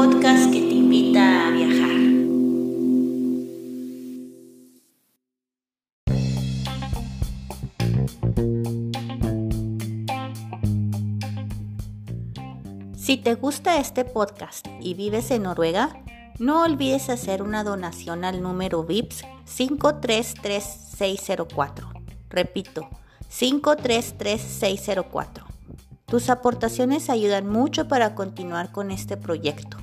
podcast que te invita a viajar. Si te gusta este podcast y vives en Noruega, no olvides hacer una donación al número VIPS 533604. Repito, 533604. Tus aportaciones ayudan mucho para continuar con este proyecto.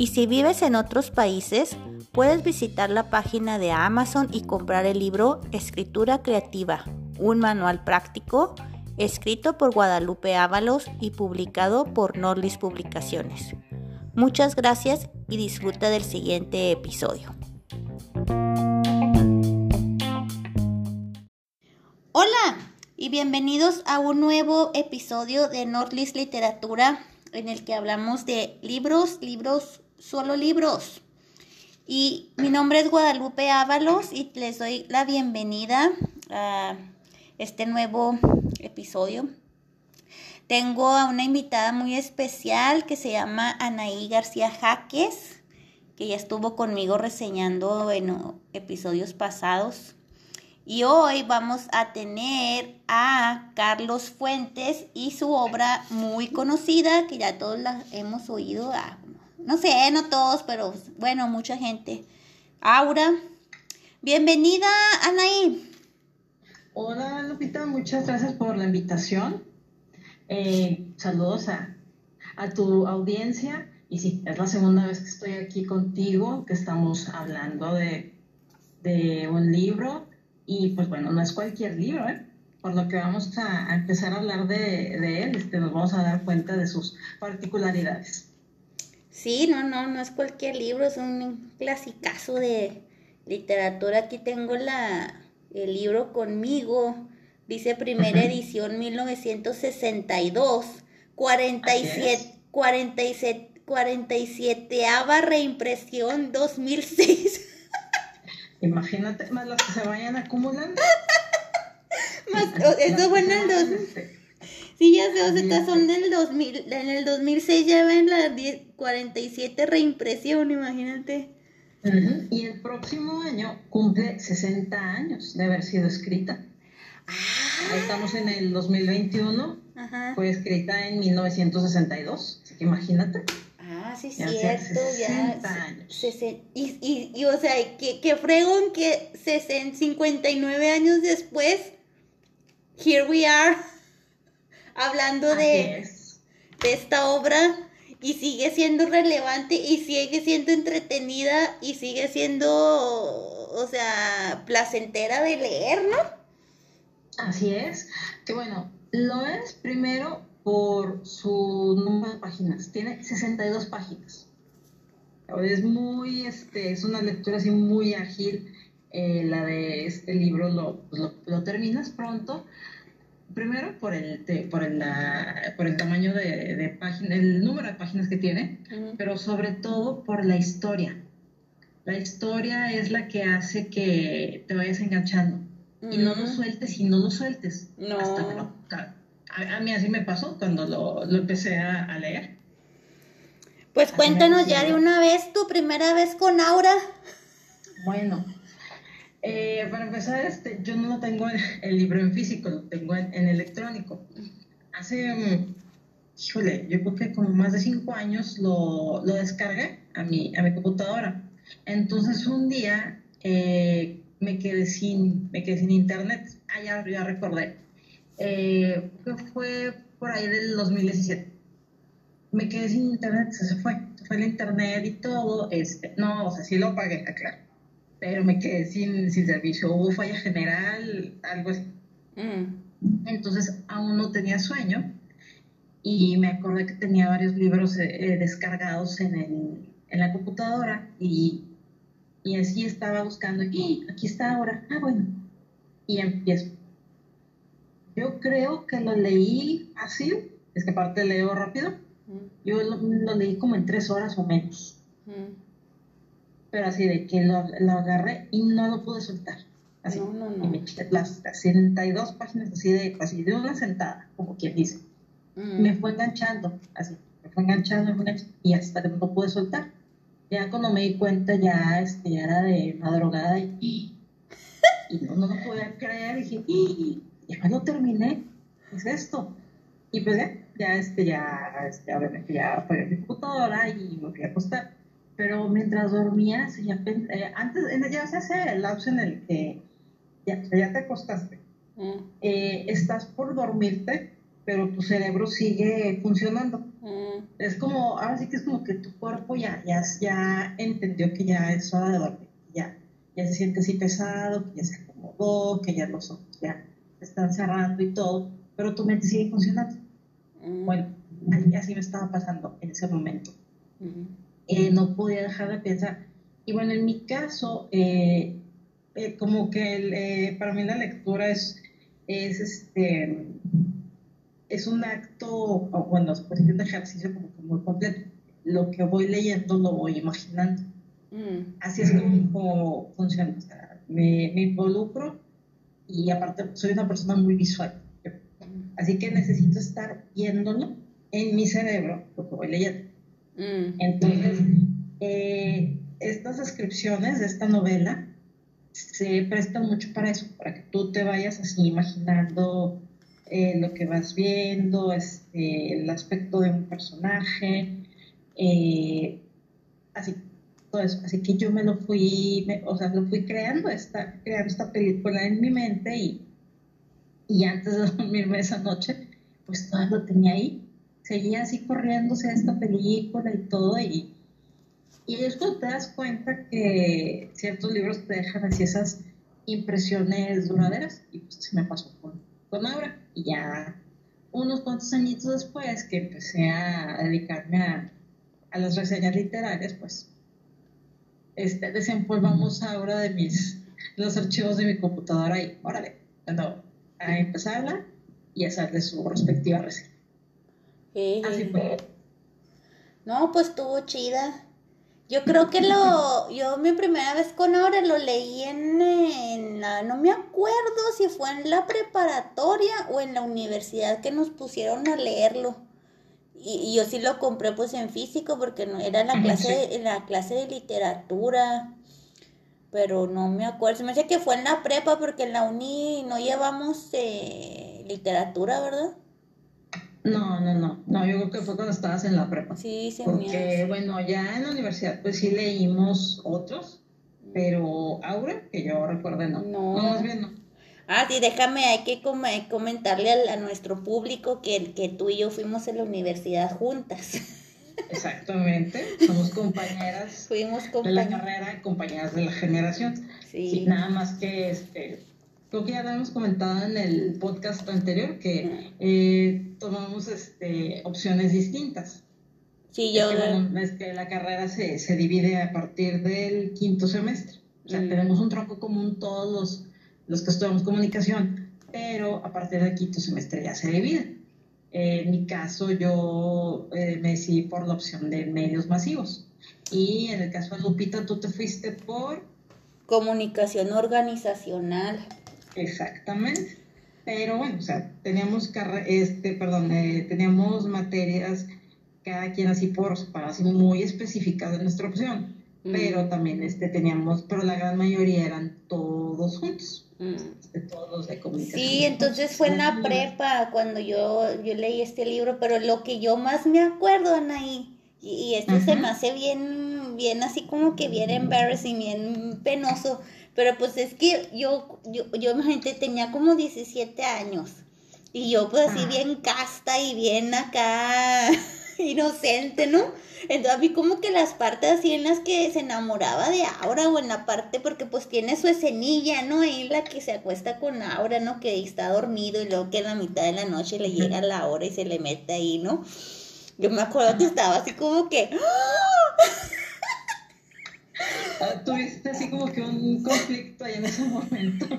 Y si vives en otros países, puedes visitar la página de Amazon y comprar el libro Escritura Creativa, un manual práctico escrito por Guadalupe Ábalos y publicado por Norlis Publicaciones. Muchas gracias y disfruta del siguiente episodio. Hola, y bienvenidos a un nuevo episodio de Nordlist Literatura en el que hablamos de libros, libros, solo libros. Y mi nombre es Guadalupe Ábalos y les doy la bienvenida a este nuevo episodio. Tengo a una invitada muy especial que se llama Anaí García Jaques, que ya estuvo conmigo reseñando en episodios pasados. Y hoy vamos a tener a Carlos Fuentes y su obra muy conocida, que ya todos la hemos oído, no sé, no todos, pero bueno, mucha gente. Aura, bienvenida, Anaí. Hola, Lupita, muchas gracias por la invitación. Eh, saludos a, tu audiencia. Y sí, es la segunda vez que estoy aquí contigo, que estamos hablando de, de un libro y pues bueno, no es cualquier libro, ¿eh? Por lo que vamos a, empezar a hablar de, él, este, nos vamos a dar cuenta de sus particularidades. Sí, no, no, no es cualquier libro, es un clasicazo de literatura. Aquí tengo la, el libro conmigo, dice primera edición 1962, 47, 47, 47 reimpresión 2006. Imagínate, más las que se vayan acumulando. más, eso fue en el 2000. Sí, ya sé, o sea, son del 2000, en el 2006 ya ven las 47 reimpresión, imagínate. Y el próximo año cumple 60 años de haber sido escrita. Ah. Ahí estamos en el 2021. Fue escrita en 1962, así que imagínate. Ah, sí, cierto, ya. y, y, y, o sea, que, que fregón que 59 años después, here we are, hablando de, de esta obra y sigue siendo relevante y sigue siendo entretenida y sigue siendo, o sea, placentera de leer, ¿no? Así es. Que bueno, lo es primero por su número de páginas. Tiene 62 páginas. Es muy, este, es una lectura así muy ágil. Eh, la de este libro lo, lo, terminas pronto. Primero por el, por el, por el tamaño de, de páginas, el número de páginas que tiene, pero sobre todo por la historia. La historia es la que hace que te vayas enganchando. Y no lo sueltes y no lo sueltes. No. Hasta que lo, a, mí así me pasó cuando lo, empecé a, leer. Pues cuéntanos ya de una vez tu primera vez con Aura. Bueno, eh, para empezar, este, yo no lo tengo el libro en físico, lo tengo en, electrónico. Hace, mm, híjole, yo creo que como más de cinco años lo, descargué a mi, a mi computadora. Entonces un día eh, me, quedé sin, me quedé sin internet. Ah, ya, ya recordé eh, fue por ahí del 2017. Me quedé sin internet, se fue, fue el internet y todo. Este, no, o sea, sí lo pagué, claro. Pero me quedé sin, sin servicio, hubo falla general, algo así. Mm. Entonces aún no tenía sueño y me acordé que tenía varios libros eh, descargados en, el, en la computadora y, y así estaba buscando y aquí está ahora, ah bueno, y empiezo yo creo que lo leí así, es que aparte leo rápido, mm. yo lo, leí como en tres horas o menos. Mm. Pero así de que lo, agarré y no lo pude soltar. Así, no, no, no. Y me eché las 62 páginas así de, así de una sentada, como quien dice. Mm. Me fue enganchando, así, me enganchando, y hasta que no pude soltar. Ya cuando me di cuenta, ya, este, ya era de madrugada y, y no, no lo podía creer. Dije, y ya lo terminé. ¿Qué es esto? Y pues ya, ya, este, ya, este, obviamente ya apagué mi computadora y me fui a acostar. Pero mientras dormía, ya, eh, antes, ya se hace el lapso en el que ya, ya te acostaste. Mm. Eh, estás por dormirte, pero tu cerebro sigue funcionando. Mm. Es como, ahora sí que es como que tu cuerpo ya, ya, ya entendió que ya es hora de dormir, ya, ya se siente así pesado, que ya se acomodó, que ya los ojos ya están cerrando y todo, pero tu mente sigue funcionando. Mm. Bueno, así me estaba pasando en ese momento. Eh, no podía dejar de pensar. Y bueno, en mi caso, eh, eh, como que para mí la lectura es, es este es un acto, bueno, es un ejercicio como que muy completo. Lo que voy leyendo lo voy imaginando. Mm. Así es como, funciona. me, me, involucro y aparte soy una persona muy visual. Así que necesito estar viéndolo en mi cerebro lo que voy leyendo. Mm. Entonces, eh, estas descripciones de esta novela se prestan mucho para eso, para que tú te vayas así imaginando eh, lo que vas viendo, este, el aspecto de un personaje, eh, así, todo eso. Así que yo me lo fui, o sea, lo fui creando esta, creando esta película en mi mente y, y antes de dormirme esa noche, pues todo lo tenía ahí. Seguía así corriéndose esta película y todo y, y es cuando te das cuenta que ciertos libros te dejan así esas impresiones duraderas y pues así me pasó con, con Aura y ya unos cuantos añitos después que empecé a dedicarme a, a las reseñas literarias, pues este, desempolvamos ahora de mis los archivos de mi computadora y órale, cuando a empezarla y hacerle su respectiva reseña. Así fue. No, pues estuvo chida. Yo creo que lo, yo mi primera vez con Aura lo leí en, la, no me acuerdo si fue en la preparatoria o en la universidad que nos pusieron a leerlo. Y, yo sí lo compré pues en físico porque no era en la clase, en la clase de literatura. Pero no me acuerdo, se me hace que fue en la prepa porque en la uni no llevamos eh, literatura, ¿verdad? No, no, no, no, yo creo que fue cuando estabas en la prepa. Sí, sí. Porque, bueno, ya en la universidad pues sí leímos otros, pero Aura, que yo recuerde, no. No. no más bien no. Ah, sí, déjame, hay que comentarle a, nuestro público que, que tú y yo fuimos a la universidad juntas. Exactamente, somos compañeras Fuimos de la carrera, compañeras de la generación. Sí. nada más que este, creo que ya lo hemos comentado en el podcast anterior que eh, tomamos este, opciones distintas. Sí, yo. Es que, la carrera se, se, divide a partir del quinto semestre. O sea, mm. tenemos un tronco común todos los, los que estudiamos comunicación, pero a partir del quinto semestre ya se divide. en mi caso, yo eh, me decidí por la opción de medios masivos. Y en el caso de Lupita, tú te fuiste por. Comunicación organizacional. Exactamente. Pero bueno, o sea, teníamos, este, perdón, eh, teníamos materias, cada quien así por para así muy específicas de nuestra opción. Mm. Pero también este, teníamos, pero la gran mayoría eran todos juntos. Mm. Este, todos de comunicación. Sí, entonces fue en la prepa cuando yo, yo leí este libro, pero lo que yo más me acuerdo, Anaí, y, y esto se me hace bien, bien así como que bien embarrassing, bien penoso, pero pues es que yo, yo, yo imagínate, tenía como 17 años. Y yo pues así ah. bien casta y bien acá inocente, ¿no? Entonces a mí como que las partes así en las que se enamoraba de Aura o en la parte porque pues tiene su escenilla, ¿no? Ahí la que se acuesta con Aura, ¿no? Que está dormido y luego que en la mitad de la noche le llega la hora y se le mete ahí, ¿no? Yo me acuerdo que estaba así como que... ¡ah! Tuviste así como que un conflicto ahí en ese momento.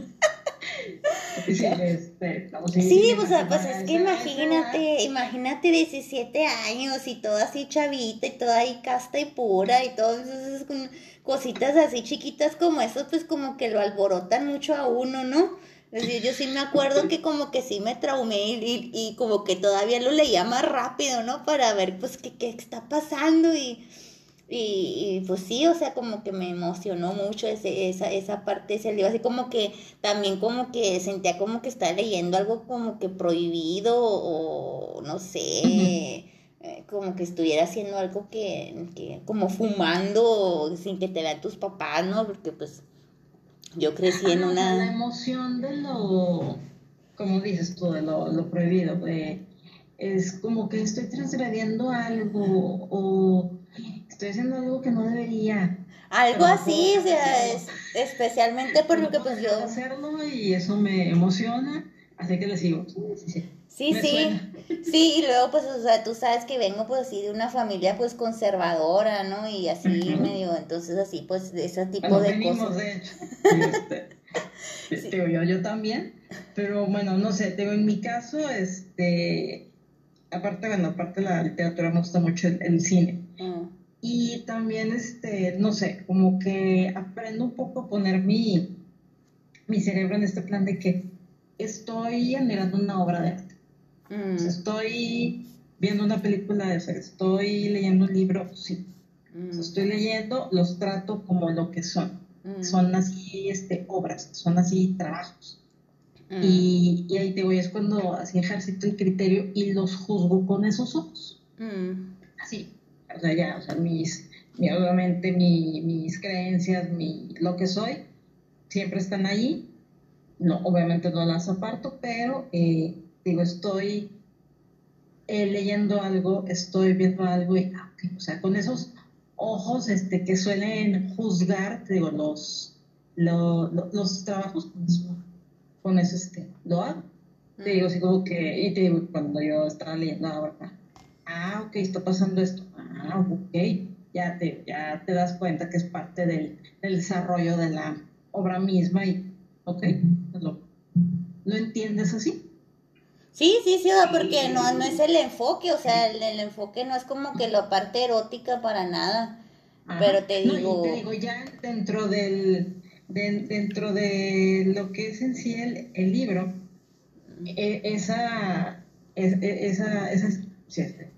Sí, este, sí, pues, pues es que imagínate, imagínate 17 años y todo así chavita y toda ahí casta y pura y todas esas cositas así chiquitas como eso, pues como que lo alborotan mucho a uno, ¿no? Yo sí me acuerdo que como que sí me traumé y, y, como que todavía lo leía más rápido, ¿no? Para ver pues qué, qué está pasando y, y, pues sí, o sea, como que me emocionó mucho ese, esa, esa parte de ese libro, así como que también como que sentía como que estaba leyendo algo como que prohibido o no sé. Eh, como que estuviera haciendo algo que, que, como fumando sin que te vean tus papás, ¿no? Porque pues yo crecí en una... La emoción de lo, como dices tú, de lo, lo prohibido, de, es como que estoy transgrediendo algo o estoy haciendo algo que no debería. Algo así, o sea, es, especialmente porque pues yo... Hacerlo y eso me emociona, así que le sigo. Sí, sí, sí. Sí, sí, sí, y luego pues, o sea, tú sabes que vengo pues así de una familia pues conservadora, ¿no? Y así medio, entonces así pues de ese tipo de cosas. de hecho. Este, yo, yo también, pero bueno, no sé, tengo en mi caso, este, aparte, bueno, aparte de la literatura me gusta mucho el, cine. Mm. Y también, este, no sé, como que aprendo un poco a poner mi, mi cerebro en este plan de que estoy admirando una obra de arte Mm. estoy viendo una película de eso, estoy leyendo un libro, sí. Mm. estoy leyendo, los trato como lo que son. Mm. Son así este, obras, son así trabajos. Y, y, ahí te voy, es cuando así ejercito el criterio y los juzgo con esos ojos. Así. O sea, ya, o sea, mis, obviamente mis creencias, mi, lo que soy, siempre están ahí. No, obviamente no las aparto, pero eh, digo, estoy eh, leyendo algo, estoy viendo algo y, ah, o sea, con esos ojos este, que suelen juzgar, digo, los, los trabajos, con eso, con eso este, lo hago. Te digo, así como que, y te digo, cuando yo estaba leyendo ahora, ah, ok, está pasando esto, ah, ok, ya te, ya te das cuenta que es parte del, del desarrollo de la obra misma y, ok, lo, lo entiendes así. Sí, sí, sí, porque no, no es el enfoque, o sea, el, enfoque no es como que la parte erótica para nada. Pero te digo. te digo, ya dentro del. dentro de lo que es en sí el, el libro, e, esa, e, esa, esa, este,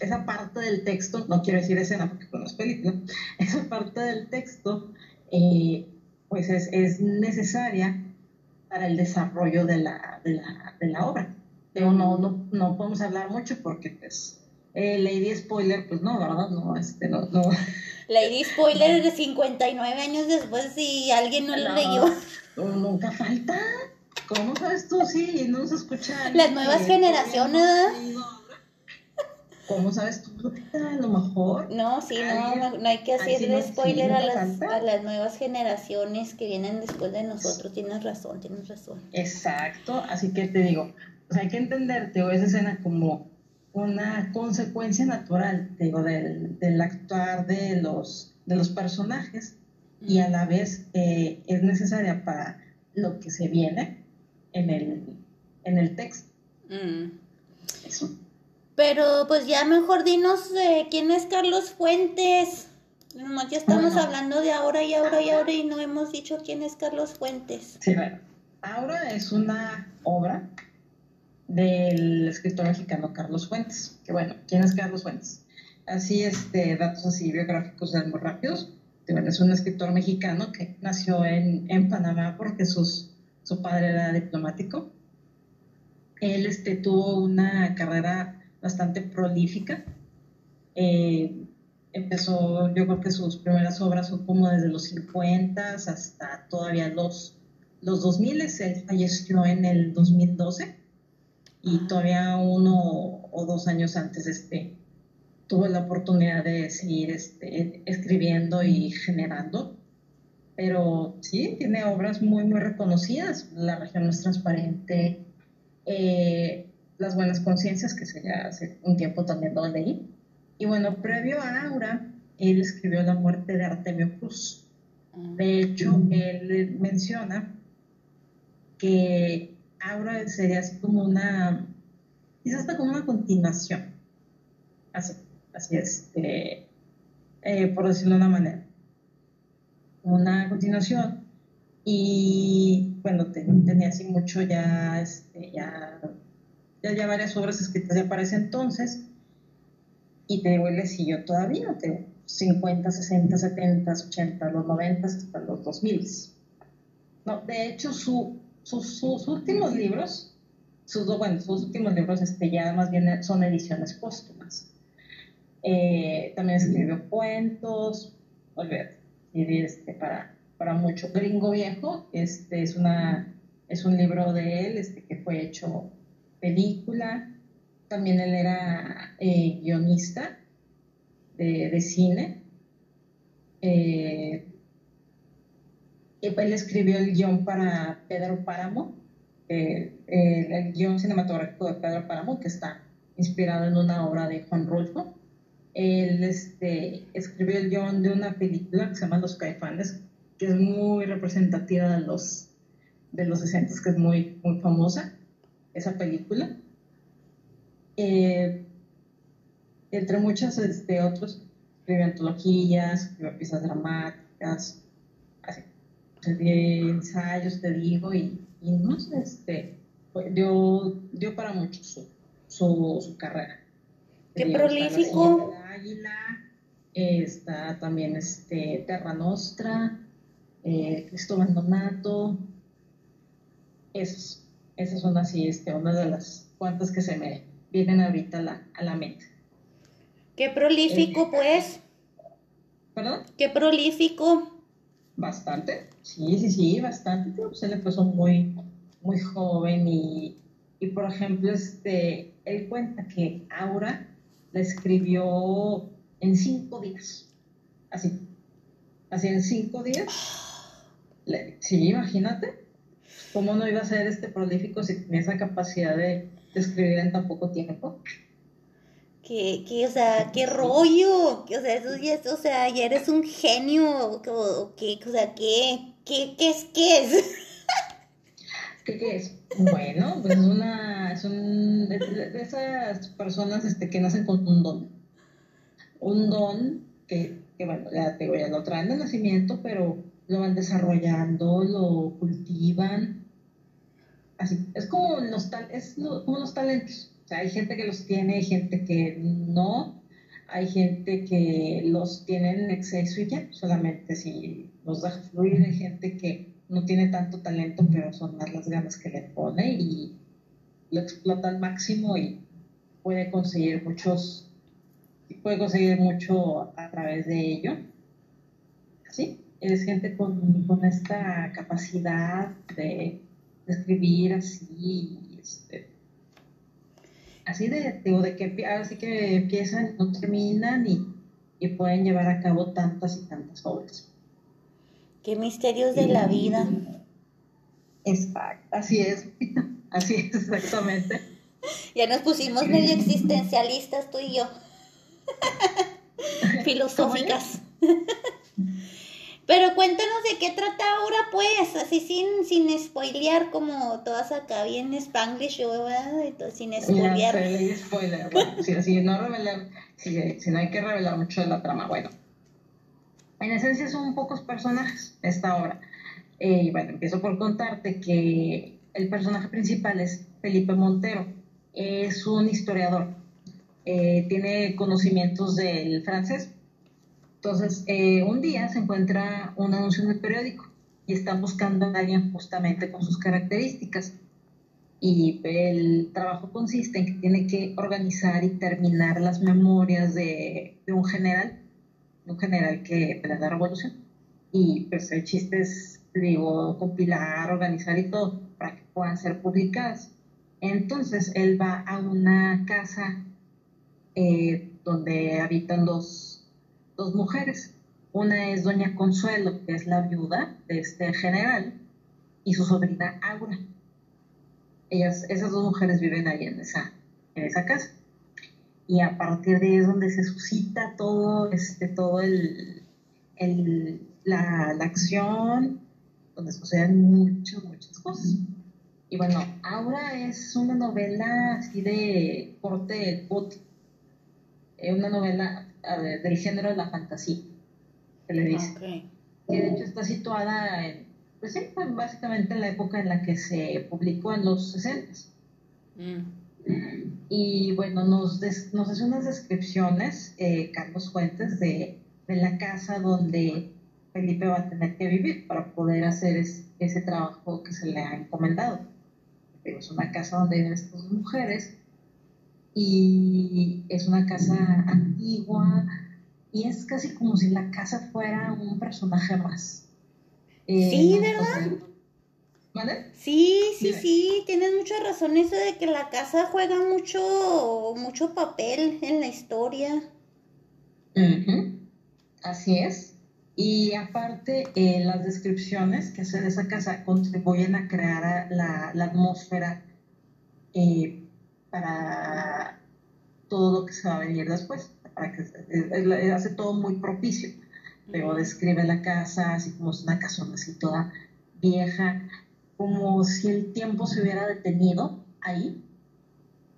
esa parte del texto, no quiero decir escena porque con las películas, esa parte del texto, eh, pues es, es necesaria para el desarrollo de la, de la, de la obra. Pero no, no, no podemos hablar mucho porque, pues, eh, Lady Spoiler, pues no, ¿verdad? No, este, no, no. Lady Spoiler de 59 años después, si alguien no lo leyó. Nunca falta. ¿Cómo sabes tú? Sí, no se escucha. Las nuevas generaciones. ¿Cómo sabes tú, A lo mejor. No, sí, no, no hay que hacer spoiler a, las, a las nuevas generaciones que vienen después de nosotros. Tienes razón, tienes razón. Exacto, así que te digo, o sea, hay que entenderte o esa escena como una consecuencia natural, digo, del, del actuar de los, de los personajes y a la vez eh, es necesaria para lo que se viene en el, en el texto. Mm. Eso. Pero pues ya mejor dinos eh, quién es Carlos Fuentes. ya estamos hablando de ahora y ahora y ahora y no hemos dicho quién es Carlos Fuentes. Sí, bueno. Ahora es una obra del escritor mexicano Carlos Fuentes. Que bueno, ¿quién es Carlos Fuentes? Así, este, datos así biográficos muy rápidos. Bueno, es un escritor mexicano que nació en, en Panamá porque sus, su padre era diplomático. Él este, tuvo una carrera bastante prolífica. Eh, empezó, yo creo que sus primeras obras son como desde los 50 hasta todavía los, los 2000. Él falleció en el 2012 y todavía uno o dos años antes este, tuve la oportunidad de seguir este, escribiendo y generando. Pero sí, tiene obras muy, muy reconocidas. La región no es transparente. Eh, las buenas conciencias, que sería hace un tiempo también lo leí. Y bueno, previo a Aura, él escribió La muerte de Artemio Cruz. De hecho, él menciona que Aura sería así como una, quizás hasta como una continuación. Así, así es, eh, por decirlo de una manera. Una continuación Y bueno, tenía así mucho ya, este, ya, ya, varias obras escritas ya para ese entonces. Y te digo, él siguió todavía, te 50, 60, 70, 80, los 90 hasta los 2000. No, de hecho, su, sus últimos libros, sus, bueno, sus últimos libros este, ya más bien son ediciones póstumas. Eh, también escribió cuentos, olvídate, este, para, para mucho. Gringo Viejo, este es, una, es un libro de él este, que fue hecho película. También él era eh, guionista de, cine. Eh, él escribió el guion para Pedro Páramo, eh, el, guion cinematográfico de Pedro Páramo, que está inspirado en una obra de Juan Rulfo. Él este, escribió el guion de una película que se llama Los Caifanes, que es muy representativa de los, de los 60, que es muy, muy famosa, esa película. Eh, entre muchos este, otros, escribió antologías, escribió piezas dramáticas, así, ensayos, te digo, y, no sé, este, dio, dio para mucho su, su, carrera. Qué prolífico. Águila, está también este, Terra Nostra, eh, Cristóbal Donato, esos, esas son así, este, una de las cuantas que se me vienen ahorita a la, a la mente. Qué prolífico, eh, pues. ¿Perdón? Qué prolífico. Bastante, sí, sí, sí, bastante. Pues él empezó muy, muy joven y, y, por ejemplo, este, él cuenta que Aura la escribió en cinco días. Así. Así en cinco días. Sí, imagínate. ¿Cómo no iba a ser este prolífico si tenía esa capacidad de, de escribir en tan poco tiempo? que, que, o sea, qué rollo, que, o sea, eso ya, o sea, ya eres un genio, o, que, o sea, ¿qué, qué, qué es, qué es? ¿Qué, ¿Qué, es? Bueno, pues es una, es un, de, esas personas este, que nacen con un don, un don que, que bueno, ya, te, ya lo traen de nacimiento, pero lo van desarrollando, lo cultivan, así, es como los, es como los talentos. O sea, hay gente que los tiene, hay gente que no, hay gente que los tiene en exceso y ya, solamente si los deja fluir, hay gente que no tiene tanto talento, pero son más las ganas que le pone y lo explota al máximo y puede conseguir muchos, puede conseguir mucho a través de ello. Sí, es gente con, con esta capacidad de, escribir así, este, así de, digo, de que así que empiezan, no terminan y, y, pueden llevar a cabo tantas y tantas obras. Qué misterios de la vida. Exacto, así es, así es exactamente. Ya nos pusimos medio existencialistas tú y yo. Filosóficas. Pero cuéntanos de qué trata ahora, pues, así sin, sin spoilear, como todas acá bien Spanglish, ¿verdad? sin spoilear. Spoiler, bueno, si, no revelar, si, si, no hay que revelar mucho de la trama, bueno. En esencia son pocos personajes esta obra. Eh, y bueno, empiezo por contarte que el personaje principal es Felipe Montero. Es un historiador. Eh, tiene conocimientos del francés entonces, eh, un día se encuentra un anuncio en el periódico y están buscando a alguien justamente con sus características. Y el trabajo consiste en que tiene que organizar y terminar las memorias de, un general, un general que pelea la revolución. Y pues el chiste es, digo, compilar, organizar y todo para que puedan ser publicadas. Entonces él va a una casa eh, donde habitan dos dos mujeres. Una es doña Consuelo, que es la viuda de este general, y su sobrina Aura. Ellas, esas dos mujeres viven ahí en esa, en esa casa. Y a partir de ahí es donde se suscita todo, este, todo el, la, acción, donde suceden muchas, muchas cosas. Y bueno, Aura es una novela así de corte Es una novela del género de la fantasía, se le dice. Que de hecho está situada en, pues sí, fue básicamente la época en la que se publicó en los 60. Mm. Y bueno, nos, nos hace unas descripciones, eh, Carlos Fuentes, de, de, la casa donde Felipe va a tener que vivir para poder hacer ese trabajo que se le ha encomendado. Es una casa donde viven estas mujeres y es una casa antigua y es casi como si la casa fuera un personaje más. Eh, sí, ¿verdad? ¿Vale? Sí, sí, sí, tienes mucha razón eso de que la casa juega mucho, mucho papel en la historia. Así es. Y aparte, eh, las descripciones que hace de esa casa contribuyen a crear la, atmósfera eh, para todo lo que se va a venir después. Para que, hace todo muy propicio. Pero describe la casa así como es una casona así toda vieja, como si el tiempo se hubiera detenido ahí,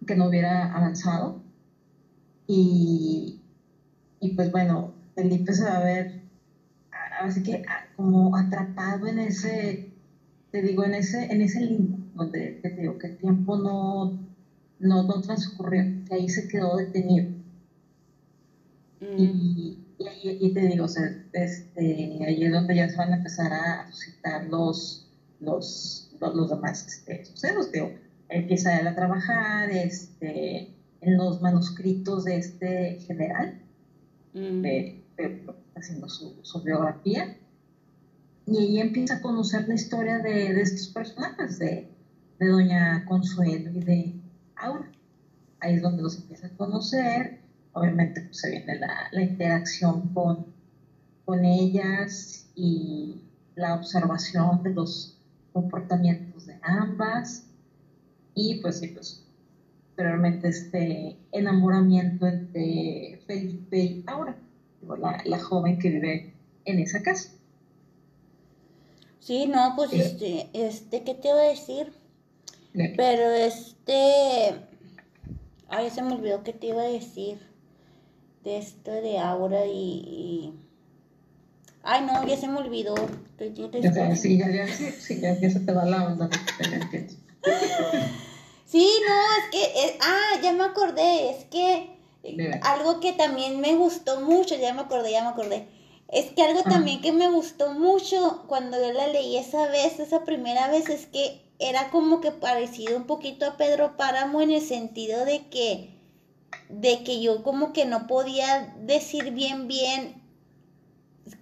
que no hubiera avanzado. Y, y pues bueno, Felipe se va a ver así que ah, como atrapado en ese, te digo, en ese, en ese limbo, donde te digo que el tiempo no, no, no transcurrió, que ahí se quedó detenido. Mm. Y, y, te digo, o sea, este, ahí es donde ya se van a empezar a suscitar los, los, los, demás este, sucesos. Digo, empieza él a trabajar este, en los manuscritos de este general, mm. de, haciendo su, biografía. Y ella empieza a conocer la historia de, de estos personajes, de, de, Doña Consuelo y de Ahí es donde los empieza a conocer. Obviamente pues, se viene la, la interacción con, con ellas y la observación de los comportamientos de ambas. Y pues sí, pues posteriormente este enamoramiento entre Felipe y Aura la, joven que vive en esa casa. Sí, no, pues este, este, ¿qué te iba a decir? Pero este, ay, se me olvidó qué te iba a decir de esto de ahora y, ay, no, ya se me olvidó. sí, ya, ya, sí, ya, se te va la onda. sí, no, es que, eh, ah, ya me acordé, es que algo que también me gustó mucho, ya me acordé, ya me acordé. Es que algo también que me gustó mucho cuando yo la leí esa vez, esa primera vez, es que era como que parecido un poquito a Pedro Páramo en el sentido de que, de que yo como que no podía decir bien, bien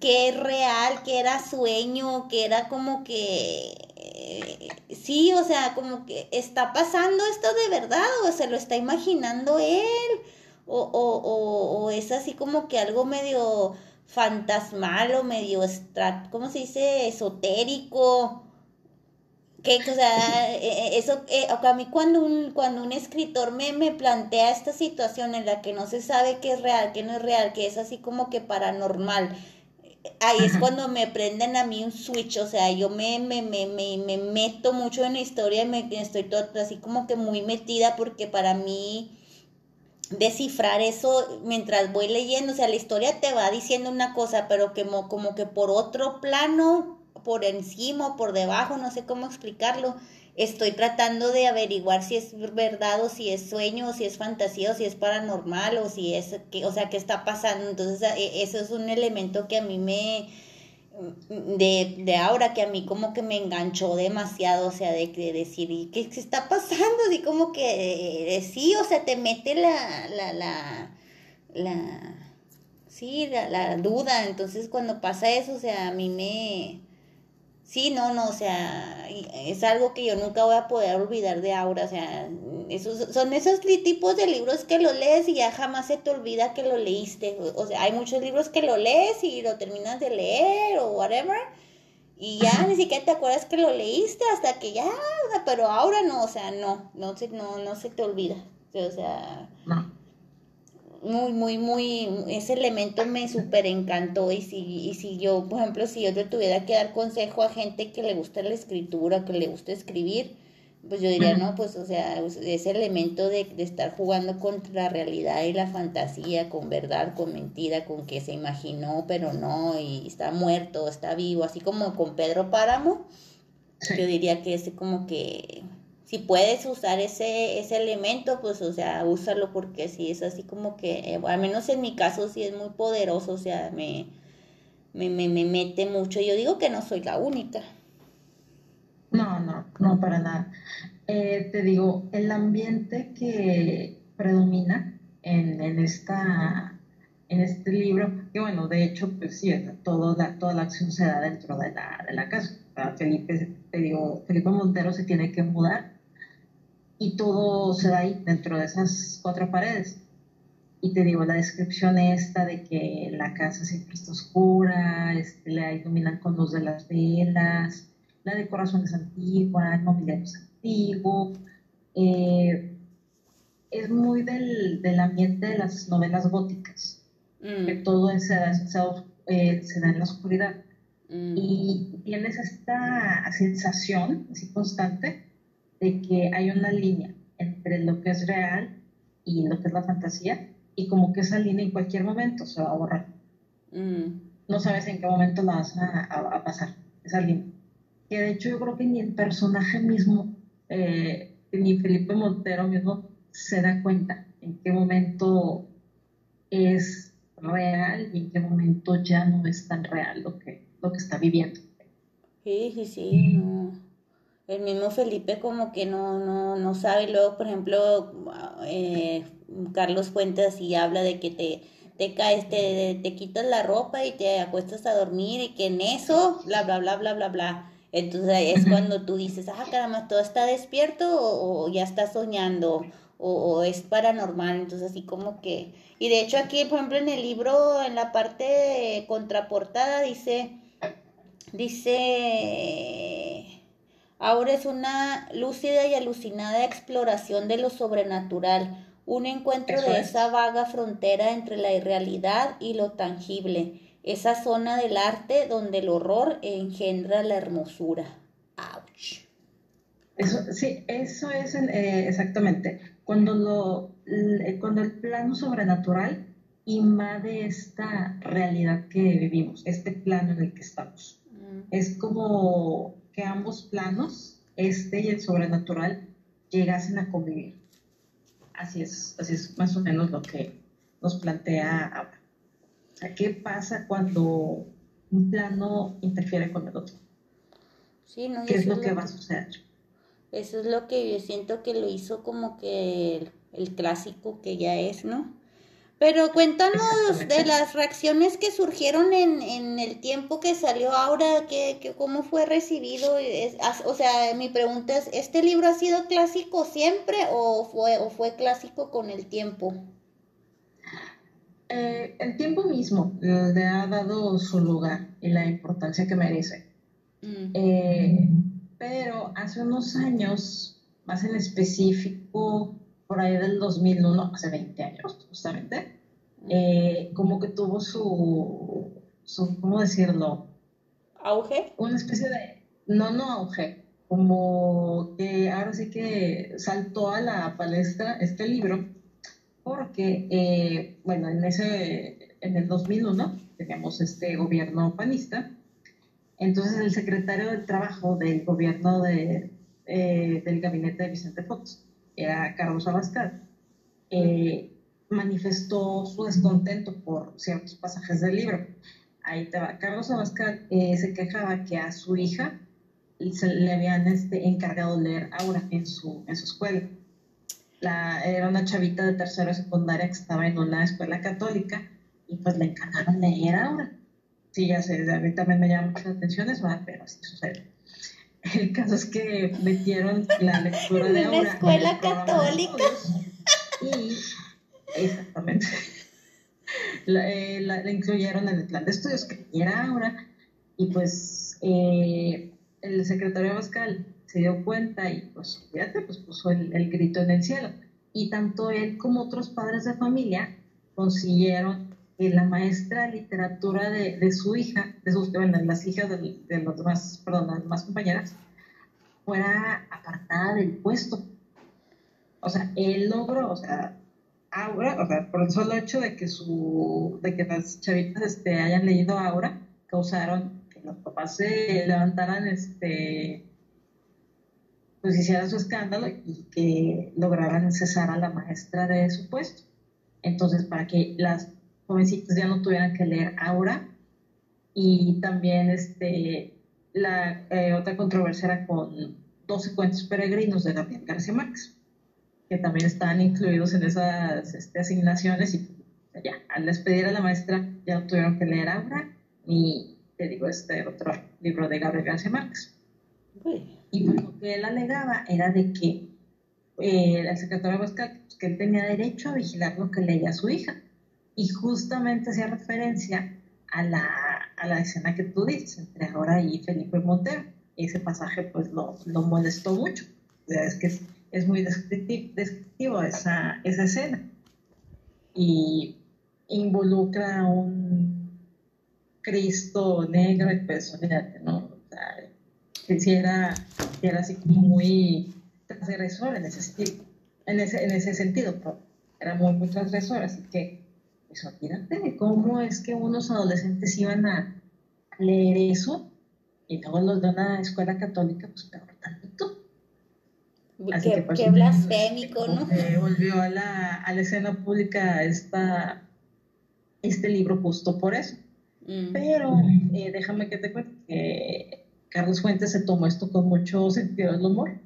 que es real, que era sueño, que era como que eh, sí, o sea, como que está pasando esto de verdad o se lo está imaginando él o, o, o, o es así como que algo medio fantasmal o medio, ¿cómo se dice? Esotérico. Que, o sea, e, e, eso, eh, a mí cuando un, cuando un escritor me, me plantea esta situación en la que no se sabe qué es real, qué no es real, que es así como que paranormal, ahí es cuando me prenden a mí un switch, o sea, yo me, me, me, me, me meto mucho en la historia y me estoy todo, así como que muy metida porque para mí descifrar eso mientras voy leyendo, o sea, la historia te va diciendo una cosa, pero que como, que por otro plano, por encima o por debajo, no sé cómo explicarlo, estoy tratando de averiguar si es verdad o si es sueño o si es fantasía o si es paranormal o si es, que, o sea, qué está pasando. Entonces, e, eso es un elemento que a mí me, de, de ahora que a mí como que me enganchó demasiado, o sea, de, decir, ¿y qué, está pasando? Así como que sí, o sea, te mete la, la, la, la, sí, la, la duda, entonces cuando pasa eso, o sea, a mí me, Sí, no, no, o sea, es algo que yo nunca voy a poder olvidar de Aura, o sea, esos, son esos tipos de libros que lo lees y ya jamás se te olvida que lo leíste, o sea, hay muchos libros que lo lees y lo terminas de leer o whatever, y ya ni siquiera te acuerdas que lo leíste hasta que ya, pero Aura no, o sea, no, no se, no, no se te olvida, o sea... No muy, muy, muy, ese elemento me súper encantó y si, y si yo, por ejemplo, si yo te tuviera que dar consejo a gente que le gusta la escritura, que le gusta escribir, Pues yo diría, no, pues, o sea, ese elemento de, de, estar jugando contra la realidad y la fantasía, con verdad, con mentira, con que se imaginó, pero no, y está muerto, está vivo, así como con Pedro Páramo, yo diría que es como que si puedes usar ese, ese elemento, pues, o sea, úsalo porque si es así como que, eh, al menos en mi caso, sí es muy poderoso, o sea, me, me, me, me mete mucho. Yo digo que no soy la única. No, no, no, para nada. Eh, te digo, el ambiente que predomina en, en, esta, en este libro, que bueno, de hecho, pues sí, todo toda la acción se da dentro de la, de la casa. Felipe, te digo, Felipe Montero se tiene que mudar y todo se da ahí, dentro de esas cuatro paredes. Y te digo, la descripción esta de que la casa siempre está oscura, este, la iluminan con luz de las velas, la decoración es antigua, el mobiliario es antiguo. Eh, es muy del, del, ambiente de las novelas góticas, que mm. todo se da, eh, se, da, en la oscuridad. Mm. Y tienes esta sensación así constante de que hay una línea entre lo que es real y lo que es la fantasía, y como que esa línea en cualquier momento se va a borrar. Mm. No sabes en qué momento la vas a, a pasar, esa línea que de hecho yo creo que ni el personaje mismo, eh, ni Felipe Montero mismo se da cuenta en qué momento es real y en qué momento ya no es tan real lo que, lo que está viviendo. Sí, sí, sí. El mismo Felipe como que no, no, no sabe. Luego, por ejemplo, eh, Carlos Fuentes y habla de que te, te caes, te, te quitas la ropa y te acuestas a dormir y que en eso, bla, bla, bla, bla, bla, bla. Entonces es cuando tú dices, ah, caramba, ¿todo está despierto o, ya está soñando? O, es paranormal, entonces así como que... Y de hecho aquí, por ejemplo, en el libro, en la parte contraportada, dice, dice, ahora es una lúcida y alucinada exploración de lo sobrenatural, un encuentro de esa vaga frontera entre la irrealidad y lo tangible esa zona del arte donde el horror engendra la hermosura. ¡Auch! Eso, sí, eso es eh, exactamente. Cuando, lo, cuando el plano sobrenatural invade esta realidad que vivimos, este plano en el que estamos. Mm. Es como que ambos planos, este y el sobrenatural, llegasen a convivir. Así es, así es más o menos lo que nos plantea ahora. ¿qué pasa cuando un plano interfiere con el otro? Sí, no, ¿Qué es lo que va a suceder? Eso es lo que yo siento que lo hizo como que el, clásico que ya es, ¿no? Pero cuéntanos de las reacciones que surgieron en, en el tiempo que salió ahora, que, que cómo fue recibido. o sea, mi pregunta es, ¿este libro ha sido clásico siempre o fue, o fue clásico con el tiempo? Eh, el tiempo mismo le ha dado su lugar y la importancia que merece. Mm. Eh, pero hace unos años, más en específico, por ahí del 2001, hace 20 años justamente, eh, como que tuvo su, su, ¿cómo decirlo? ¿Auge? Una especie de, no, no auge, como que ahora sí que saltó a la palestra este libro porque, eh, bueno, en, ese, en el 2001 teníamos este gobierno panista, entonces el secretario del Trabajo del gobierno de, eh, del gabinete de Vicente Fox, era Carlos Abascal, eh, manifestó su descontento por ciertos pasajes del libro. Ahí te va. Carlos Abascal se quejaba que a su hija se le habían este, encargado leer Aura en su, en su escuela era una chavita de tercero secundaria que estaba en una escuela católica y pues le encargaron leer ahora. Sí, ya sé, a mí también me llama mucho la atención eso, pero así sucede. El caso es que metieron la lectura de ahora. escuela católica. Y, exactamente. La, eh, la, incluyeron en el plan de estudios que era ahora. Y pues eh, el secretario Pascal se dio cuenta y pues fíjate, pues puso el, grito en el cielo. Y tanto él como otros padres de familia consiguieron que la maestra de literatura de, de su hija, de sus, bueno, las hijas de, de los demás, perdón, las demás compañeras, fuera apartada del puesto. O sea, él logró, o sea, Aura, o sea, por el solo hecho de que su, de que las chavitas este, hayan leído Aura, causaron que los papás se levantaran, este, pues hicieran su escándalo y que lograran cesar a la maestra de su puesto. Entonces, para que las jovencitas ya no tuvieran que leer Aura, y también este, la eh, otra controversia era con 12 cuentos peregrinos de Gabriel García Márquez, que también estaban incluidos en esas este, asignaciones y ya, al despedir a la maestra ya no tuvieron que leer Aura ni, te digo, este otro libro de Gabriel García Márquez. Y pues lo que él alegaba era de que eh, el secretario que él tenía derecho a vigilar lo que leía su hija. Y justamente hacía referencia a la, a la escena que tú dices, entre ahora y Felipe Montero. Ese pasaje pues lo, lo molestó mucho. es que es, muy descriptivo, descriptivo esa, esa escena. Y involucra a un Cristo negro y personalmente, ¿no? O sea, que si era, era así como muy transgresor en ese en ese, en ese sentido, pero era muy, muy transgresor, así que eso, fíjate cómo es que unos adolescentes iban a leer eso y luego los de una escuela católica, pues peor tantito. Así qué, que, pues, qué blasfémico, ¿no? volvió a la, a la escena pública esta, este libro justo por eso. Mm. Pero eh, déjame que te cuente que Carlos Fuentes se tomó esto con mucho sentido del humor.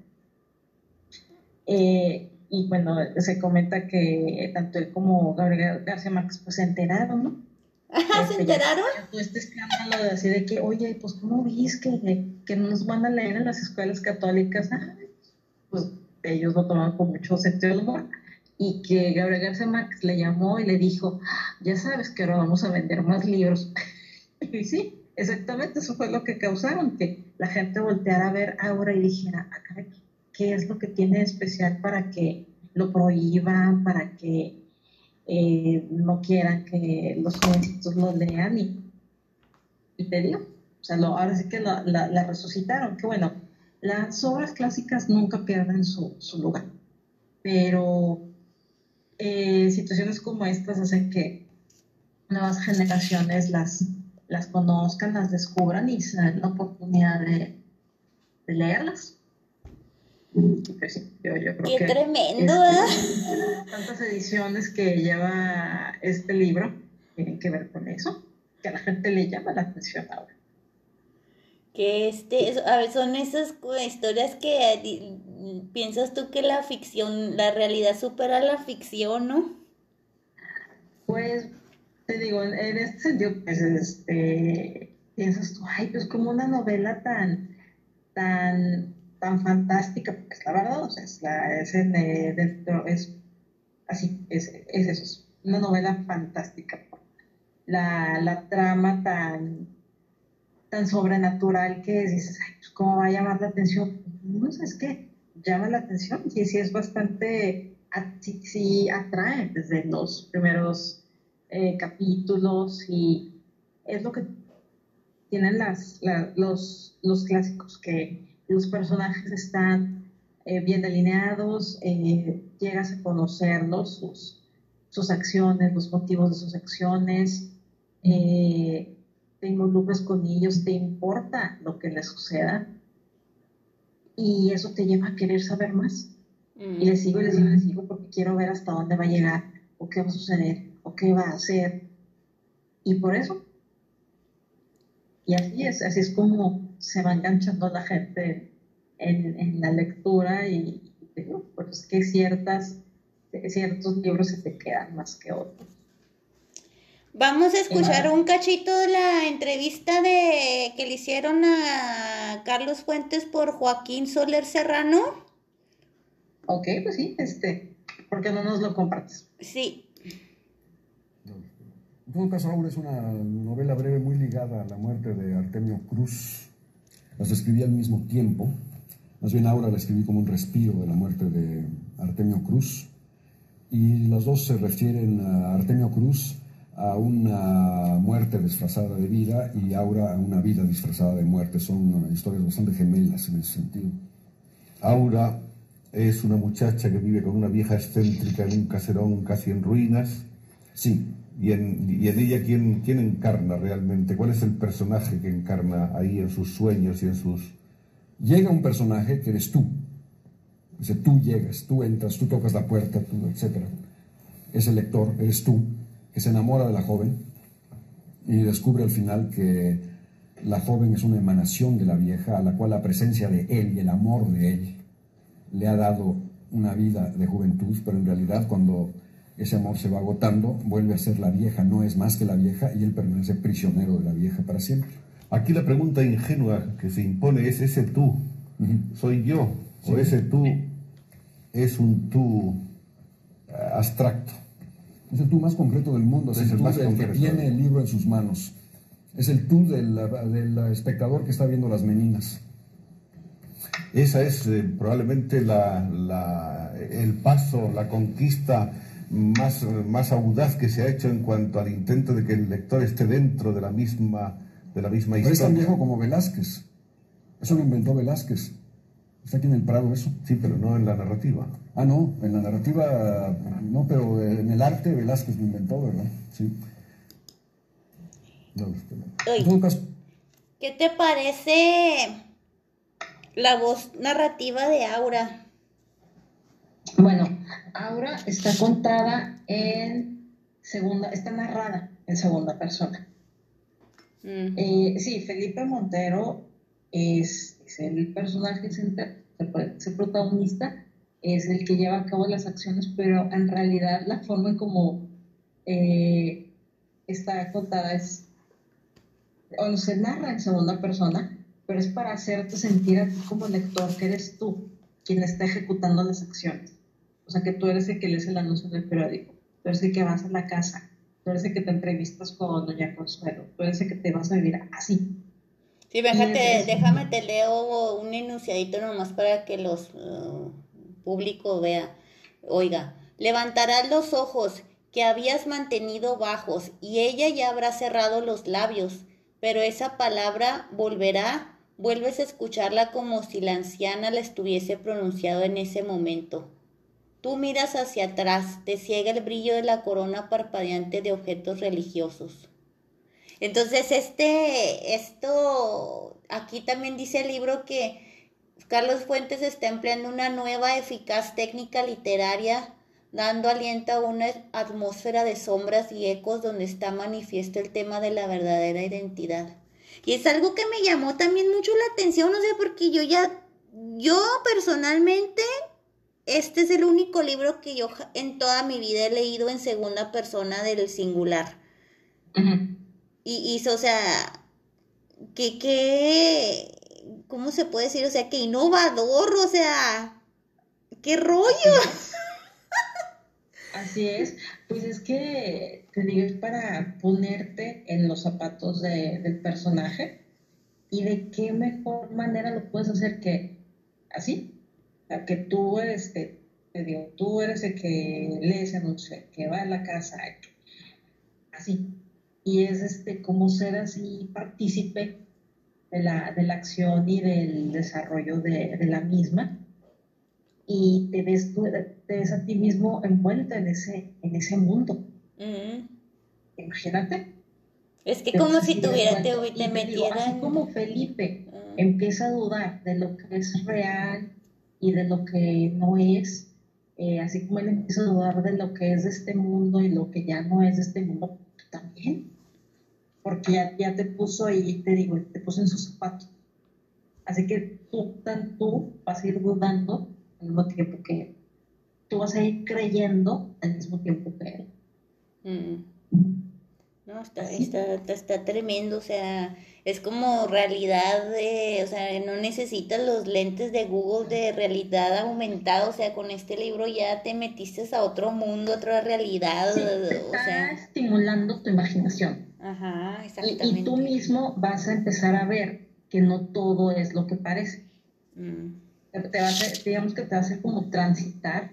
Eh, y bueno, se comenta que tanto él como Gabriel García Márquez pues se enteraron, ¿no? Ajá, ¿se este, enteraron? Este escándalo de así de que, oye, pues ¿cómo ves que, que nos van a leer en las escuelas católicas? pues ellos lo tomaron con mucho sentido del humor. Y que Gabriel García Márquez le llamó y le dijo, ya sabes que ahora vamos a vender más libros. y sí, exactamente, eso fue lo que causaron, que la gente volteara a ver ahora y dijera, acá ah, qué es lo que tiene especial para que lo prohíban, para que eh, no quieran que los jovencitos lo lean y, y te digo, o sea, ahora sí que la, resucitaron, que bueno, las obras clásicas nunca pierden su, lugar, pero eh, situaciones como estas hacen que nuevas generaciones las, las conozcan, las descubran y se den la oportunidad de leerlas. Pues yo, creo Qué tremendo, este, Tantas ediciones que lleva este libro tienen que ver con eso, que a la gente le llama la atención ahora. Que este, a ver, son esas historias que piensas tú que la ficción, la realidad supera la ficción, ¿no? Pues, te digo, en, este sentido, pues, este, piensas tú, ay, pues como una novela tan, tan tan fantástica, porque es la verdad, o sea, es, la, es, dentro, es así, es, es eso, es una novela fantástica. La, la trama tan, tan sobrenatural que dices, ay, pues, ¿cómo va a llamar la atención? No sé, es que llama la atención, y sí es bastante, sí, sí atrae desde los primeros eh, capítulos y es lo que tienen las, los, los clásicos que los personajes están eh, bien delineados, eh, llegas a conocerlos, sus, sus, acciones, los motivos de sus acciones, eh, te con ellos, te importa lo que les suceda y eso te lleva a querer saber más. Y les sigo y les sigo y les sigo porque quiero ver hasta dónde va a llegar o qué va a suceder o qué va a hacer. Y por eso. Y así es, así es como se va enganchando la gente en, la lectura y, pues que ciertas, ciertos libros se te quedan más que otros. Vamos a escuchar un cachito de la entrevista de que le hicieron a Carlos Fuentes por Joaquín Soler Serrano. Ok, pues sí, este, ¿por qué no nos lo compartes? Sí. En todo caso, Aura es una novela breve muy ligada a la muerte de Artemio Cruz las escribí al mismo tiempo. Más bien ahora la escribí como un respiro de la muerte de Artemio Cruz. Y las dos se refieren a Artemio Cruz a una muerte disfrazada de vida y Aura a una vida disfrazada de muerte. Son historias bastante gemelas en ese sentido. Aura es una muchacha que vive con una vieja excéntrica en un caserón casi en ruinas. Sí, y en, ella ¿quién, quién encarna realmente, cuál es el personaje que encarna ahí en sus sueños y en sus... Llega un personaje que eres tú. Dice, tú llegas, tú entras, tú tocas la puerta, tú, etc. Es el lector, eres tú, que se enamora de la joven y descubre al final que la joven es una emanación de la vieja a la cual la presencia de él y el amor de él le ha dado una vida de juventud, pero en realidad cuando ese amor se va agotando, vuelve a ser la vieja, no es más que la vieja y él permanece prisionero de la vieja para siempre. Aquí la pregunta ingenua que se impone es ese tú, soy yo, o ese tú es un tú eh, abstracto. Es el tú más concreto del mundo, es, el, tú que tiene el libro en sus manos. Es el tú del, espectador que está viendo las meninas. Esa es eh, probablemente el paso, la conquista más, más audaz que se ha hecho en cuanto al intento de que el lector esté dentro de la misma, de la misma historia. es tan viejo como Velázquez. Eso lo inventó Velázquez. Está aquí en el Prado eso. Sí, pero no en la narrativa. Ah, no, en la narrativa no, pero en el arte Velázquez lo inventó, ¿verdad? Sí. No, ¿Qué te parece la voz narrativa de Aura? Bueno, Aura está contada en segunda, está narrada en segunda persona. Mm. Eh, sí, Felipe Montero es, el personaje central, el protagonista, es el que lleva a cabo las acciones, pero en realidad la forma en como eh, está contada es, o se narra en segunda persona, pero es para hacerte sentir a ti como lector que eres tú quien está ejecutando las acciones. O sea, que tú eres el que lees el anuncio del periódico, tú eres el que vas a la casa, tú eres el que te entrevistas con Doña Consuelo, tú eres el que te vas a vivir así. Sí, déjame te leo un enunciadito nomás para que los uh, público vea. Oiga, levantarás los ojos que habías mantenido bajos y ella ya habrá cerrado los labios, pero esa palabra volverá, vuelves a escucharla como si la anciana la estuviese pronunciado en ese momento. Tú miras hacia atrás, te ciega el brillo de la corona parpadeante de objetos religiosos. Entonces, este, esto, aquí también dice el libro que Carlos Fuentes está empleando una nueva eficaz técnica literaria, dando aliento a una atmósfera de sombras y ecos donde está manifiesto el tema de la verdadera identidad. Y es algo que me llamó también mucho la atención, no sé, porque yo ya, yo personalmente este es el único libro que yo en toda mi vida he leído en segunda persona del singular. Y, o sea, que, que, ¿cómo se puede decir? O sea, que innovador, o sea, qué rollo. Así es, pues es que te digo, es para ponerte en los zapatos del personaje y de qué mejor manera lo puedes hacer que así, que tú, este, te digo, tú eres el que lee ese anuncio, que va a la casa, así. Y es este, como ser así partícipe de la, de la acción y del desarrollo de, de la misma. Y te ves, te ves a ti mismo envuelta en ese, en ese mundo. Imagínate. Es que como si tuviera, te, te, te Así como Felipe empieza a dudar de lo que es real y de lo que no es, eh, así como él empieza a dudar de lo que es de este mundo y lo que ya no es de este mundo, también, porque ya, ya te puso ahí, te digo, te puso en sus zapatos. Así que tú, tan tú, vas a ir dudando al mismo tiempo que tú vas a ir creyendo al mismo tiempo que él. Mm. No, está, está, está, tremendo, o sea, es como realidad, de, o sea, no necesitas los lentes de Google de realidad aumentada, o sea, con este libro ya te metiste a otro mundo, otra realidad. está estimulando tu imaginación. Ajá, exactamente. Y, tú mismo vas a empezar a ver que no todo es lo que parece. Mm. Te va a digamos que te va a hacer como transitar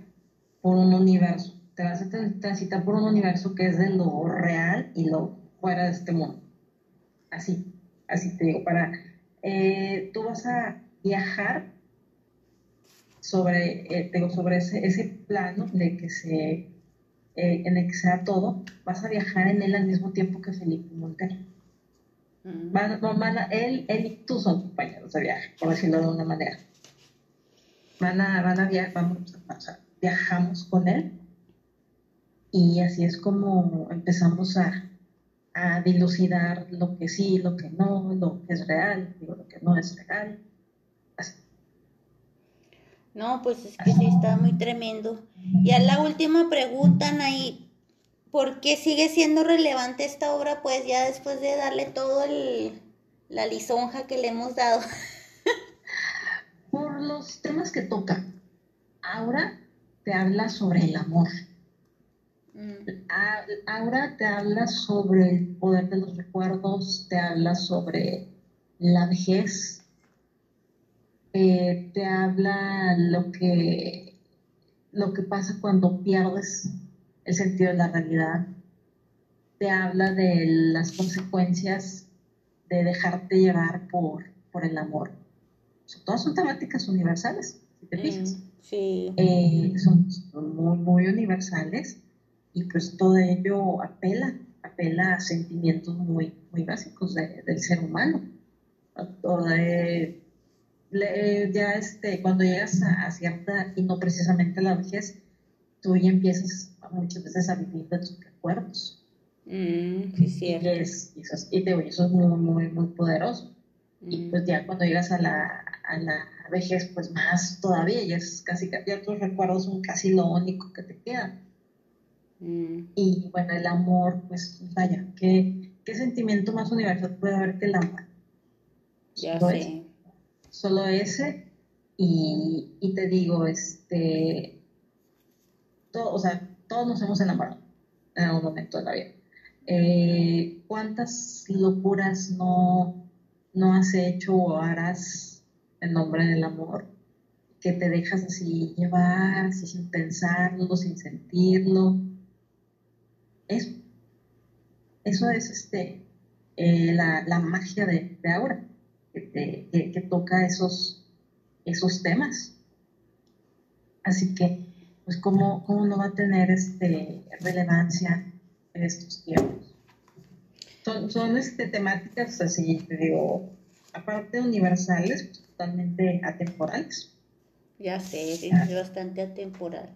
por un universo te vas a transitar por un universo que es de lo real y lo fuera de este mundo. Así, así te digo, para, eh, tú vas a viajar sobre, eh, digo, sobre ese, ese plano de que se, eh, en el que sea todo, vas a viajar en él al mismo tiempo que Felipe Montero. Mm. Van, van a- él, él y tú son compañeros de viaje, por decirlo de una manera. Van a, van a viajar, vamos, o sea, viajamos con él y así es como empezamos a, a dilucidar lo que sí, lo que no, lo que es real, digo, lo que no es real. Así. No, pues es que sí está muy tremendo. Y a la última pregunta, Anaí, ¿por qué sigue siendo relevante esta obra? Pues ya después de darle todo el, la lisonja que le hemos dado. Por los temas que toca, Aura te habla sobre el amor. Mm, A- Aura te habla sobre el poder de los recuerdos, te habla sobre la vejez, eh, te habla lo que, lo que pasa cuando pierdes el sentido de la realidad, te habla de las consecuencias de dejarte llevar por, por el amor. O sea, todas son temáticas universales, si te fijas mm, sí. eh, son, son muy, muy universales y pues todo ello apela, apela a sentimientos muy, muy básicos de- del ser humano. De- le- ya este, cuando llegas a, a cierta, y no precisamente a la vejez, tú ya empiezas muchas veces a vivir de tus recuerdos. Mm, sí, Y, cierto. es, y eso, es- y te eso es muy, muy, muy poderoso. Y Mm, pues ya cuando llegas a la, a la vejez, pues más todavía, ya es casi, ya tus recuerdos son casi lo único que te queda. Mm, Y bueno, el amor, pues vaya, ¿qué, qué sentimiento más universal puede haber que el amor? ya Solo sé. ese, solo ese. Y, y te digo, este, todo, o sea, todos nos hemos enamorado en algún momento de la vida. Eh, ¿Cuántas locuras no, no has hecho o harás en nombre del amor? Que te dejas así llevar, así sin pensarlo, sin sentirlo. Eso, eso es este, eh, la, la magia de, de Aura, que, te- que- que toca esos, esos temas. Así que, pues, ¿cómo, cómo no va a tener este, relevancia en estos tiempos? Son, son este, temáticas así, te digo, aparte universales, pues, totalmente atemporales. Ya sé, es bastante atemporal.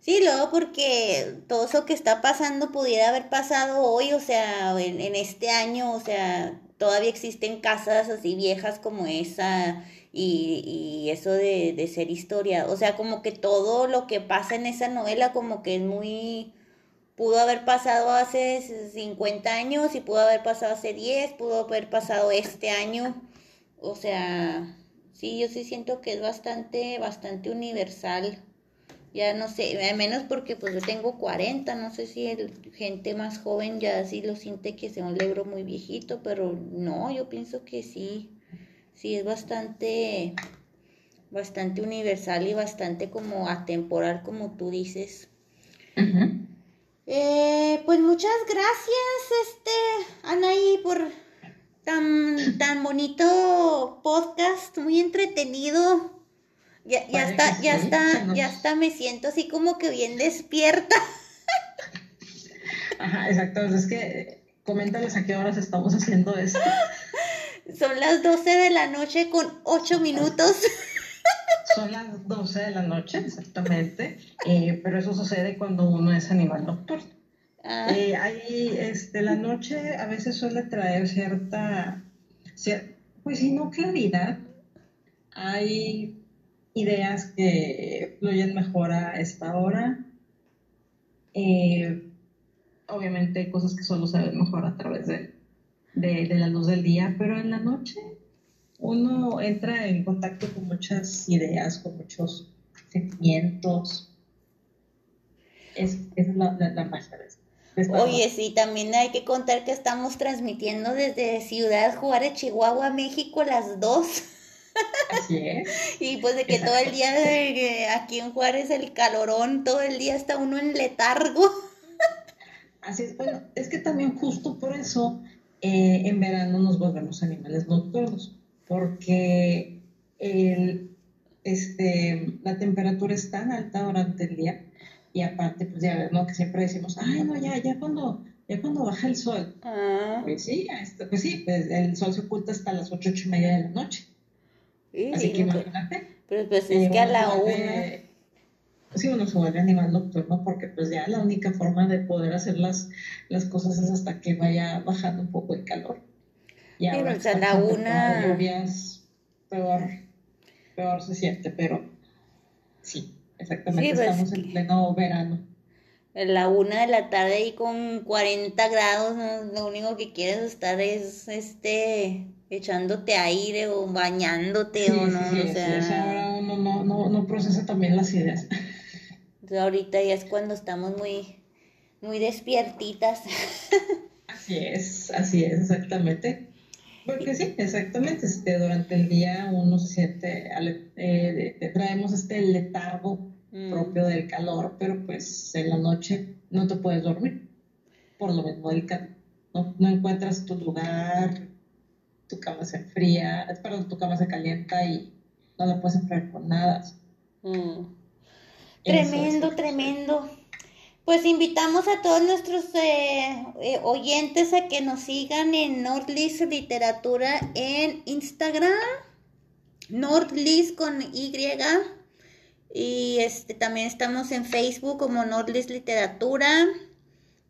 Sí, luego porque todo eso que está pasando pudiera haber pasado hoy, o sea, en, en este año, o sea, todavía existen casas así viejas como esa y, y eso de, de ser historia, o sea, como que todo lo que pasa en esa novela como que es muy, pudo haber pasado hace 50 años y pudo haber pasado hace 10, pudo haber pasado este año, o sea, sí, yo sí siento que es bastante, bastante universal. Ya no sé, al menos porque pues yo tengo 40, no sé si el, gente más joven ya sí lo siente que sea un libro muy viejito, pero no, yo pienso que sí, sí es bastante, bastante universal y bastante como atemporal como tú dices. Eh, pues muchas gracias, este, Anaí, por tan, tan bonito podcast, muy entretenido. Ya, ya Parece está, ya está, ya está, me siento así como que bien despierta. Ajá, exacto. Es que coméntales a qué horas estamos haciendo esto. Son las 12 de la noche con 8 minutos. Son las 12 de la noche, exactamente. Eh, pero eso sucede cuando uno es animal nocturno. Ah, Eh, ahí, este, la noche a veces suele traer cierta, cier- pues si no claridad, hay ideas que fluyen mejor a esta hora. Eh, obviamente hay cosas que solo se ven mejor a través de, de, de la luz del día, pero en la noche uno entra en contacto con muchas ideas, con muchos sentimientos. Es, esa es la, la, la magia de esto. Oye, sí, también hay que contar que estamos transmitiendo desde Ciudad Juárez, Chihuahua, México, las dos. Así es. Y pues de que todo el día de, que aquí en Juárez el calorón, todo el día está uno en letargo. Así es. Bueno, es que también justo por eso eh, en verano nos volvemos animales nocturnos, porque el, este, la temperatura es tan alta durante el día y aparte, pues ya ves, ¿no? Que siempre decimos, ay, no, ya, ya cuando, ya cuando baja el sol. Ah, Pues sí, hasta- pues sí, pues el sol se oculta hasta las ocho, ocho y media de la noche. Sí, Así que pero, imagínate. pero pues es que a la una. vuelve- Sí, uno se vuelve animal nocturno porque pues ya la única forma de poder hacer las, las cosas es hasta que vaya bajando un poco el calor. Y Sí, ahora pues, a la una- lluvias, peor, peor se siente, pero sí, exactamente, Sí, pues, estamos en pleno verano. A la una de la tarde y con 40 grados, ¿no? lo único que quieres estar es este echándote aire o bañándote Sí, o no, sí, sí, o sea, ahora uno no, no, no procesa también las ideas. entonces ahorita ya es cuando estamos muy, muy despiertitas. Así es, así es, exactamente. Porque sí, exactamente, este, durante el día uno se siente, eh, traemos este letargo Mm. propio del calor, pero pues en la noche no te puedes dormir, por lo mismo del calor. No, no encuentras tu lugar, tu cama se enfría, perdón, tu cama se calienta y no la puedes enfriar con nada. Mm. Tremendo, es. tremendo. Pues invitamos a todos nuestros eh, eh, oyentes a que nos sigan en Nordlist Literatura en Instagram. Nordlist con Y. Y este también estamos en Facebook como Nordlist Literatura.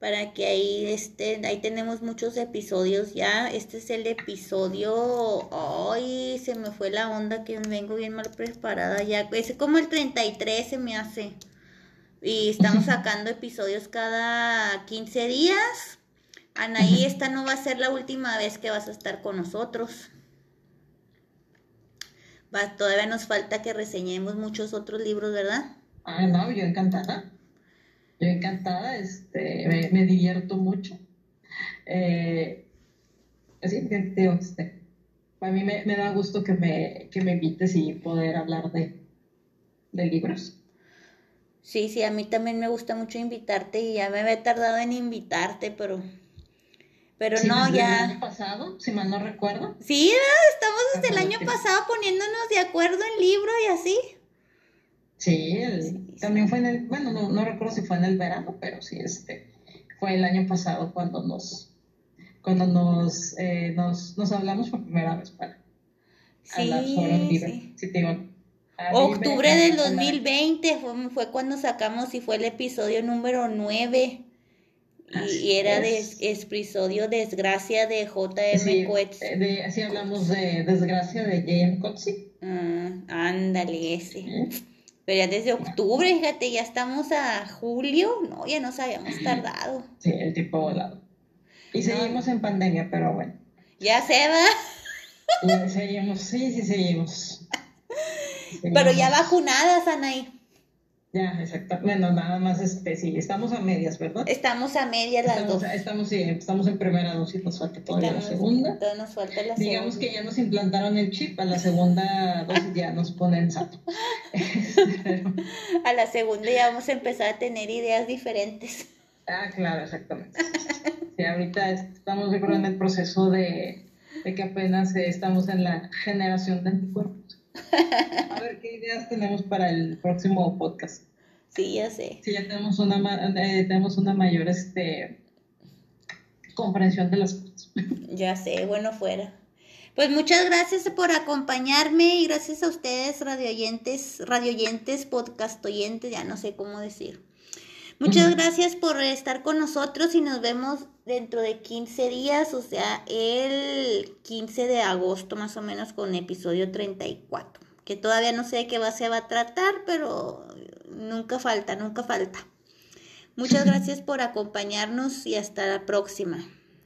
Para que ahí estén, ahí tenemos muchos episodios ya. Este es el episodio. Ay, se me fue la onda que vengo bien mal preparada ya. Es como el 33 se me hace. Y estamos sacando episodios cada 15 días. Anaí, esta no va a ser la última vez que vas a estar con nosotros. Va, todavía nos falta que reseñemos muchos otros libros, ¿verdad? Ah, no, yo encantada. Yo encantada, este, me, me divierto mucho. Eh, así digo, este, a mí me, me da gusto que me, que me invites y poder hablar de, de libros. Sí, sí, a mí también me gusta mucho invitarte y ya me había tardado en invitarte, pero, pero Sí, no, desde El ya. año pasado, si mal no recuerdo. Sí, estamos desde el año pasado poniéndonos de acuerdo en libro y así. Sí, el- Sí, también fue en el, bueno, no, no recuerdo si fue en el verano, pero sí, este, fue el año pasado cuando nos, cuando nos, eh, nos, nos hablamos por primera vez para hablar sobre Sí, libro. sí. Sí, te digo, Octubre del encanta hablar- 2020 fue, fue cuando sacamos y fue el episodio número 9. Y, Así y era de episodio Desgracia de J.M. Sí, Coetzee. eh, de, así hablamos de Desgracia de J.M. Coetzee. Ah, ándale, ese. ¿sí? Pero ya desde octubre, fíjate, ya estamos a julio. No, ya nos habíamos tardado. Sí, el tipo volado. Y seguimos en pandemia, pero bueno. Ya se va. Ya seguimos, sí, sí, seguimos. Pero ya Seguimos. vacunadas, Anaí. Ya, exacto. Bueno, nada más, este, sí, estamos a medias, ¿verdad? Estamos a media las Estamos, dos. estamos, sí, estamos en primera dosis, nos falta todavía la segunda. todavía nos falta la Digamos segunda. que ya nos implantaron el chip, a la segunda dosis ya nos ponen sato. Pero- A la segunda ya vamos a empezar a tener ideas diferentes. ah, claro, exactamente. Sí, ahorita estamos, yo creo, en el proceso de, de que apenas eh, estamos en la generación de anticuerpos. A ver qué ideas tenemos para el próximo podcast. Sí, ya sé. Sí, ya tenemos una, eh, tenemos una mayor este, comprensión de las cosas. Ya sé, bueno fuera. Pues muchas gracias por acompañarme y gracias a ustedes, radioyentes, radioyentes, podcast oyentes, ya no sé cómo decir. Muchas gracias por estar con nosotros y nos vemos dentro de 15 días, o sea, el 15 de agosto más o menos con episodio 34, que todavía no sé de qué va, se va a tratar, pero nunca falta, nunca falta. Muchas gracias por acompañarnos y hasta la próxima.